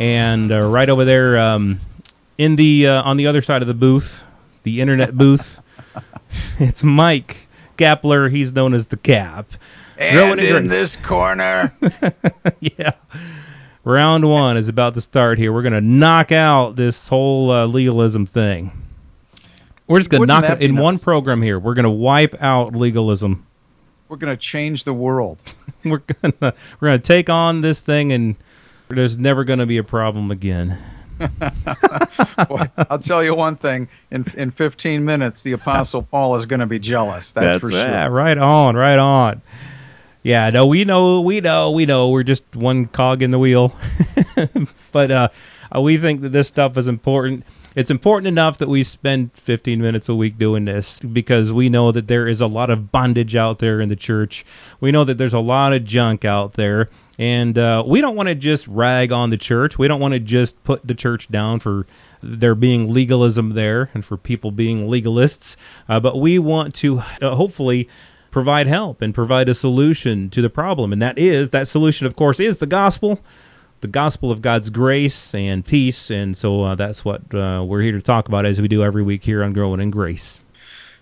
and uh, right over there um, in the uh, on the other side of the booth, the internet booth, it's Mike Kapler. He's known as the Cap. And in this corner, yeah. Round one is about to start here. We're going to knock out this whole uh, legalism thing. We're just going to knock it in nice? one program here. We're going to wipe out legalism. We're going to change the world. we're to we're going to take on this thing and there's never going to be a problem again. Boy, I'll tell you one thing. In in 15 minutes, the Apostle Paul is going to be jealous. That's, That's for sure. Yeah, right on, right on. Yeah, no, we know, we know, we know. We're just one cog in the wheel. but uh, uh, we think that this stuff is important. It's important enough that we spend 15 minutes a week doing this because we know that there is a lot of bondage out there in the church. We know that there's a lot of junk out there. And uh, we don't want to just rag on the church. We don't want to just put the church down for there being legalism there and for people being legalists. Uh, but we want to uh, hopefully provide help and provide a solution to the problem. And that is, that solution, of course, is the gospel the gospel of God's grace and peace. And so uh, that's what uh, we're here to talk about as we do every week here on Growing in Grace.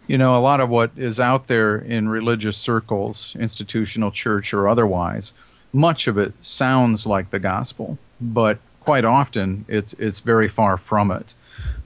You know, a lot of what is out there in religious circles, institutional church or otherwise, much of it sounds like the gospel, but quite often it's it's very far from it.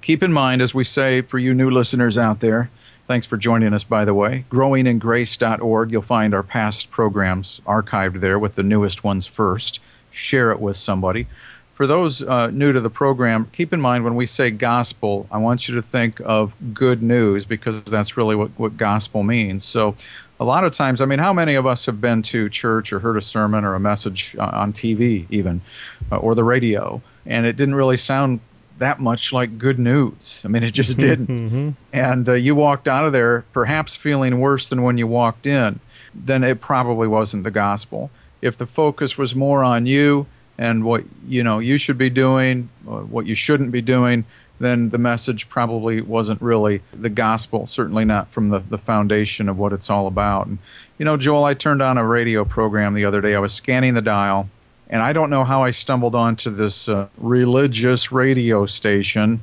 Keep in mind, as we say for you new listeners out there, thanks for joining us, by the way. Growingingrace.org, you'll find our past programs archived there with the newest ones first. Share it with somebody. For those uh, new to the program, keep in mind when we say gospel, I want you to think of good news because that's really what, what gospel means. So a lot of times, I mean, how many of us have been to church or heard a sermon or a message on TV, even, uh, or the radio, and it didn't really sound that much like good news. I mean, it just didn't. mm-hmm. And uh, you walked out of there perhaps feeling worse than when you walked in, then it probably wasn't the gospel. If the focus was more on you and what you know you should be doing, uh, what you shouldn't be doing, then the message probably wasn't really the gospel, certainly not from the, the foundation of what it's all about. And, you know, Joel, I turned on a radio program the other day. I was scanning the dial, and I don't know how I stumbled onto this uh, religious radio station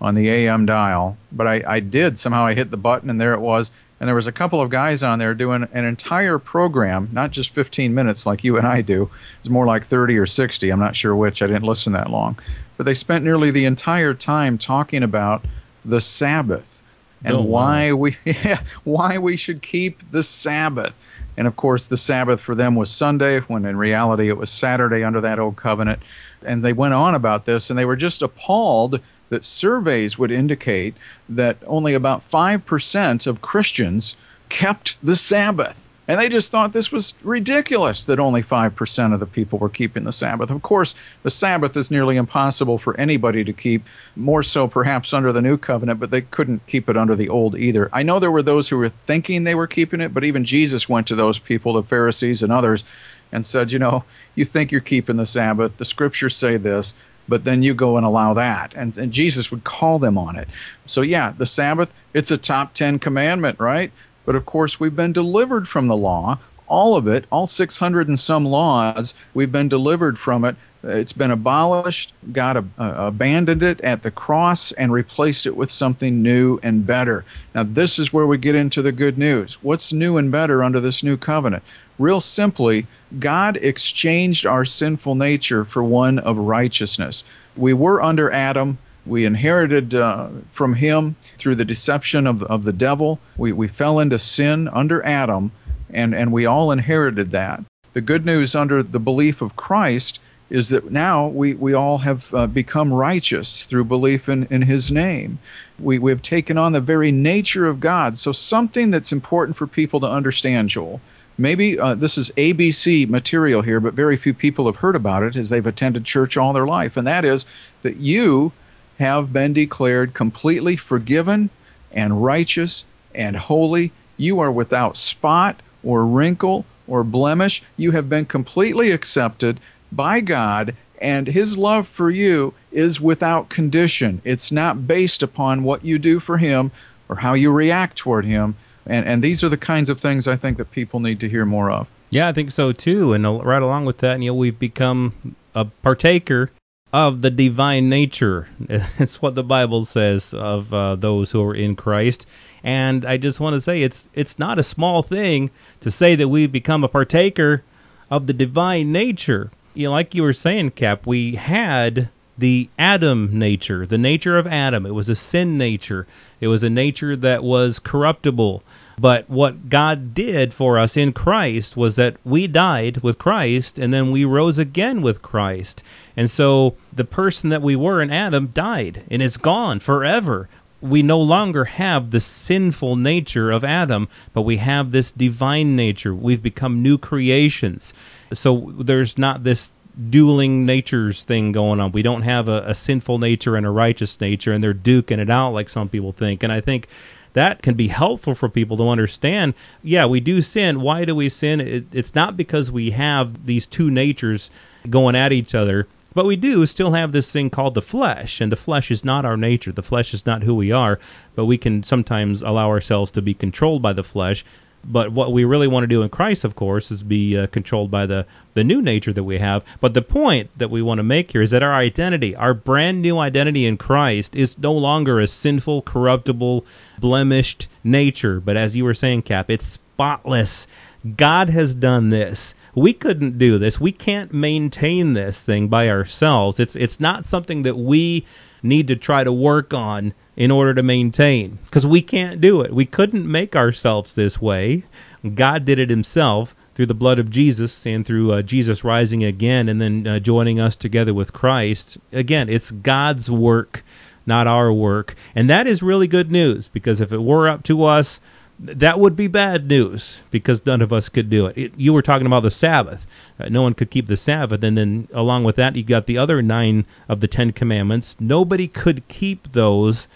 on the AM dial, but I, I did. Somehow I hit the button, and there it was. And there was a couple of guys on there doing an entire program, not just 15 minutes like you and I do. It was more like 30 or 60. I'm not sure which. I didn't listen that long but they spent nearly the entire time talking about the Sabbath and oh, why we yeah, why we should keep the Sabbath. And of course, the Sabbath for them was Sunday, when in reality it was Saturday under that old covenant. And they went on about this, and they were just appalled that surveys would indicate that only about 5% of Christians kept the Sabbath. And they just thought this was ridiculous that only 5% of the people were keeping the Sabbath. Of course, the Sabbath is nearly impossible for anybody to keep, more so perhaps under the new covenant, but they couldn't keep it under the old either. I know there were those who were thinking they were keeping it, but even Jesus went to those people, the Pharisees and others, and said, You know, you think you're keeping the Sabbath. The scriptures say this, but then you go and allow that. And, and Jesus would call them on it. So, yeah, the Sabbath, it's a top 10 commandment, right? But of course, we've been delivered from the law. All of it, all 600 and some laws, we've been delivered from it. It's been abolished. God uh, abandoned it at the cross and replaced it with something new and better. Now, this is where we get into the good news. What's new and better under this new covenant? Real simply, God exchanged our sinful nature for one of righteousness. We were under Adam we inherited uh, from him through the deception of, of the devil. We, we fell into sin under Adam, and, and we all inherited that. The good news under the belief of Christ is that now we, we all have uh, become righteous through belief in, in his name. We, we have taken on the very nature of God. So, something that's important for people to understand, Joel. Maybe uh, this is ABC material here, but very few people have heard about it as they've attended church all their life. And that is that you have been declared completely forgiven and righteous and holy. You are without spot or wrinkle or blemish. You have been completely accepted by God, and His love for you is without condition. It's not based upon what you do for Him or how you react toward Him. And, and these are the kinds of things I think that people need to hear more of. Yeah, I think so too. And right along with that, know, we've become a partaker of the divine nature. It's what the Bible says of uh, those who are in Christ. And I just want to say it's it's not a small thing to say that we've become a partaker of the divine nature. You know, like you were saying, Cap, we had the Adam nature, the nature of Adam. It was a sin nature. It was a nature that was corruptible. But what God did for us in Christ was that we died with Christ and then we rose again with Christ. And so the person that we were in Adam died and it's gone forever. We no longer have the sinful nature of Adam, but we have this divine nature. We've become new creations. So there's not this dueling natures thing going on. We don't have a, a sinful nature and a righteous nature, and they're duking it out like some people think. And I think that can be helpful for people to understand. Yeah, we do sin. Why do we sin? It, it's not because we have these two natures going at each other. But we do still have this thing called the flesh, and the flesh is not our nature. The flesh is not who we are, but we can sometimes allow ourselves to be controlled by the flesh. But what we really want to do in Christ, of course, is be uh, controlled by the, the new nature that we have. But the point that we want to make here is that our identity, our brand new identity in Christ, is no longer a sinful, corruptible, blemished nature. But as you were saying, Cap, it's spotless. God has done this. We couldn't do this. We can't maintain this thing by ourselves. It's it's not something that we need to try to work on in order to maintain because we can't do it. We couldn't make ourselves this way. God did it himself through the blood of Jesus and through uh, Jesus rising again and then uh, joining us together with Christ. Again, it's God's work, not our work. And that is really good news because if it were up to us, that would be bad news because none of us could do it. it you were talking about the Sabbath. Uh, no one could keep the Sabbath. And then along with that, you got the other nine of the Ten Commandments. Nobody could keep those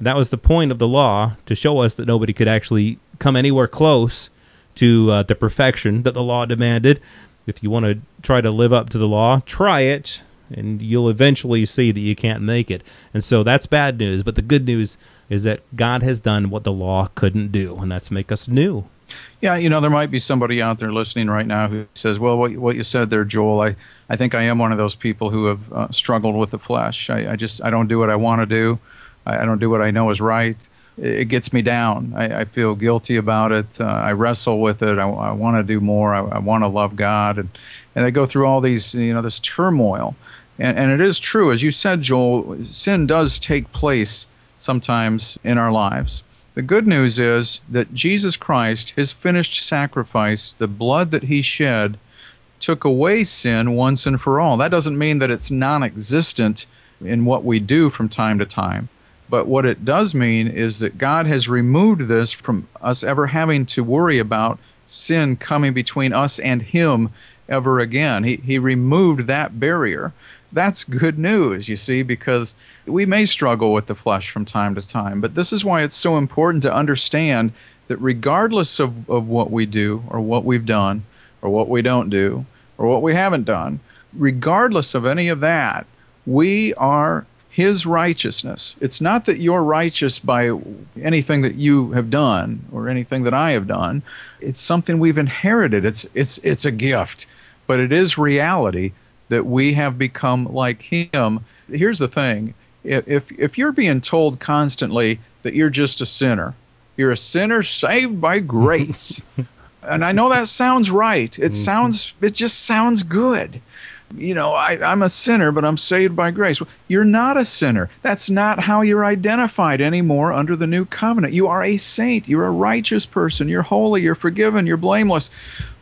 that was the point of the law to show us that nobody could actually come anywhere close to uh, the perfection that the law demanded. If you want to try to live up to the law, try it, and you'll eventually see that you can't make it. And so that's bad news. But the good news is that God has done what the law couldn't do, and that's make us new. Yeah, you know, there might be somebody out there listening right now who says, "Well, what, what you said there, Joel, I, I think I am one of those people who have uh, struggled with the flesh. I, I just I don't do what I want to do. I, I don't do what I know is right. It, gets me down. I, I, feel guilty about it. Uh, I wrestle with it. I, I want to do more. I, want to love God, and and I go through all these, you know, this turmoil. And, and it is true, as you said, Joel, sin does take place sometimes in our lives. The good news is that Jesus Christ, his finished sacrifice, the blood that he shed, took away sin once and for all. That doesn't mean that it's non existent in what we do from time to time. But what it does mean is that God has removed this from us ever having to worry about sin coming between us and Him ever again. He, he removed that barrier. That's good news, you see, because we may struggle with the flesh from time to time. But this is why it's so important to understand that regardless of, of what we do or what we've done or what we don't do or what we haven't done, regardless of any of that, we are his righteousness. It's not that you're righteous by anything that you have done or anything that I have done. It's something we've inherited. It's it's it's a gift, but it is reality that we have become like him. Here's the thing. If if you're being told constantly that you're just a sinner, you're a sinner saved by grace. and I know that sounds right. It mm-hmm. sounds it just sounds good you know, I, am a sinner, but I'm saved by grace. You're not a sinner. That's not how you're identified anymore under the new covenant. You are a saint. You're a righteous person. You're holy. You're forgiven. You're blameless.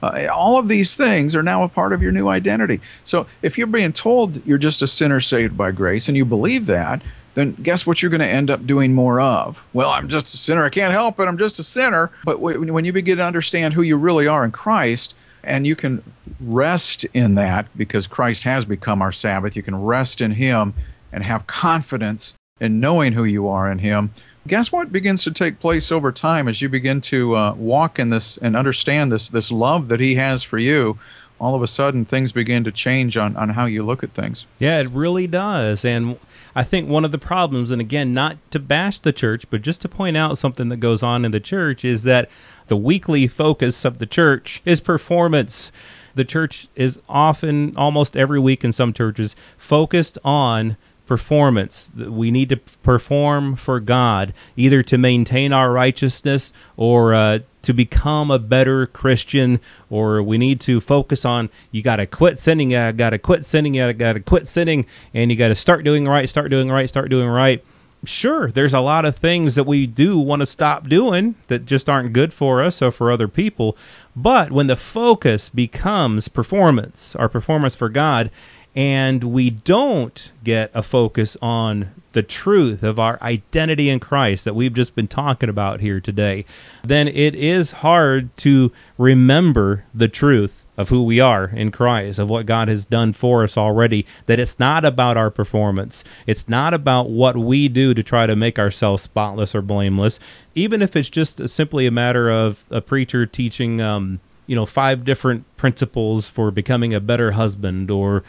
Uh, all of these things are now a part of your new identity. So if you're being told you're just a sinner saved by grace and you believe that, then guess what you're going to end up doing more of? Well, I'm just a sinner. I can't help it. I'm just a sinner. But when you begin to understand who you really are in Christ, and you can rest in that because Christ has become our Sabbath, you can rest in Him and have confidence in knowing who you are in Him. Guess what begins to take place over time as you begin to uh, walk in this and understand this this love that He has for you? all of a sudden things begin to change on, on how you look at things. Yeah, it really does. And I think one of the problems, and again, not to bash the church, but just to point out something that goes on in the church, is that the weekly focus of the church is performance. The church is often, almost every week in some churches, focused on performance. We need to perform for God, either to maintain our righteousness or uh, to become a better Christian, or we need to focus on you got to quit sinning, you got to quit sinning, you got to quit sinning, and you got to start doing right, start doing right, start doing right. Sure, there's a lot of things that we do want to stop doing that just aren't good for us or for other people. But when the focus becomes performance, our performance for God, and we don't get a focus on the truth of our identity in Christ that we've just been talking about here today, then it is hard to remember the truth of who we are in Christ, of what God has done for us already, that it's not about our performance. It's not about what we do to try to make ourselves spotless or blameless, even if it's just simply a matter of a preacher teaching um, you know five different principles for becoming a better husband or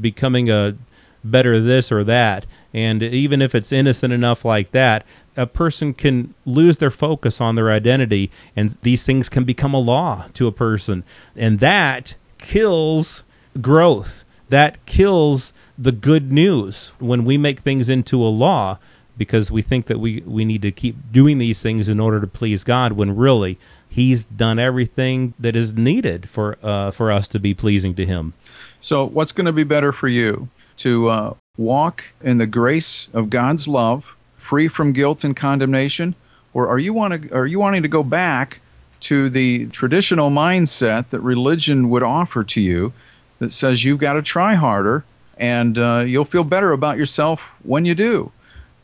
becoming a better this or that and even if it's innocent enough like that a person can lose their focus on their identity and these things can become a law to a person. And that kills growth. That kills the good news when we make things into a law because we think that we, we need to keep doing these things in order to please God when really he's done everything that is needed for uh, for us to be pleasing to him. So, what's going to be better for you? To uh, walk in the grace of God's love, free from guilt and condemnation, or are you want to, are you wanting to go back to the traditional mindset that religion would offer to you, that says you've got to try harder and uh, you'll feel better about yourself when you do?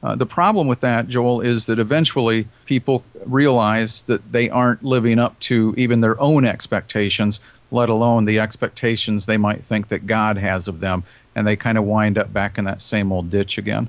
Uh, the problem with that, Joel, is that eventually people realize that they aren't living up to even their own expectations, let alone the expectations they might think that God has of them. And they kind of wind up back in that same old ditch again.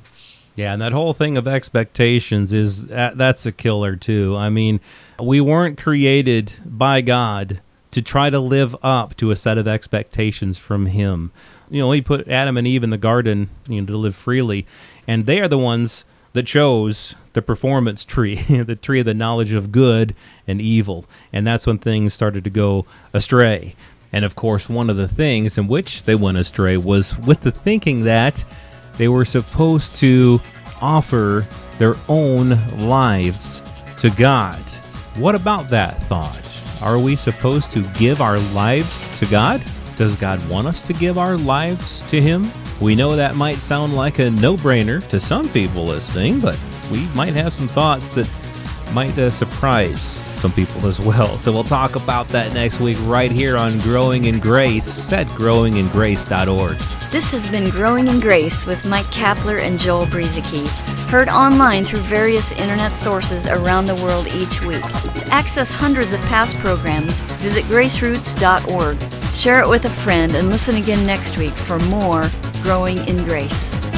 Yeah, and that whole thing of expectations is uh, that's a killer too. I mean, we weren't created by God to try to live up to a set of expectations from him. You know, he put Adam and Eve in the garden, you know, to live freely and they are the ones that chose the performance tree, the tree of the knowledge of good and evil. And that's when things started to go astray. And of course, one of the things in which they went astray was with the thinking that they were supposed to offer their own lives to God. What about that thought? Are we supposed to give our lives to God? Does God want us to give our lives to Him? We know that might sound like a no brainer to some people listening, but we might have some thoughts that might uh, surprise some people as well. So we'll talk about that next week right here on Growing in Grace at growingingrace.org. This has been Growing in Grace with Mike Kapler and Joel Brueseke, heard online through various internet sources around the world each week. To access hundreds of past programs, visit graceroots.org. Share it with a friend and listen again next week for more Growing in Grace.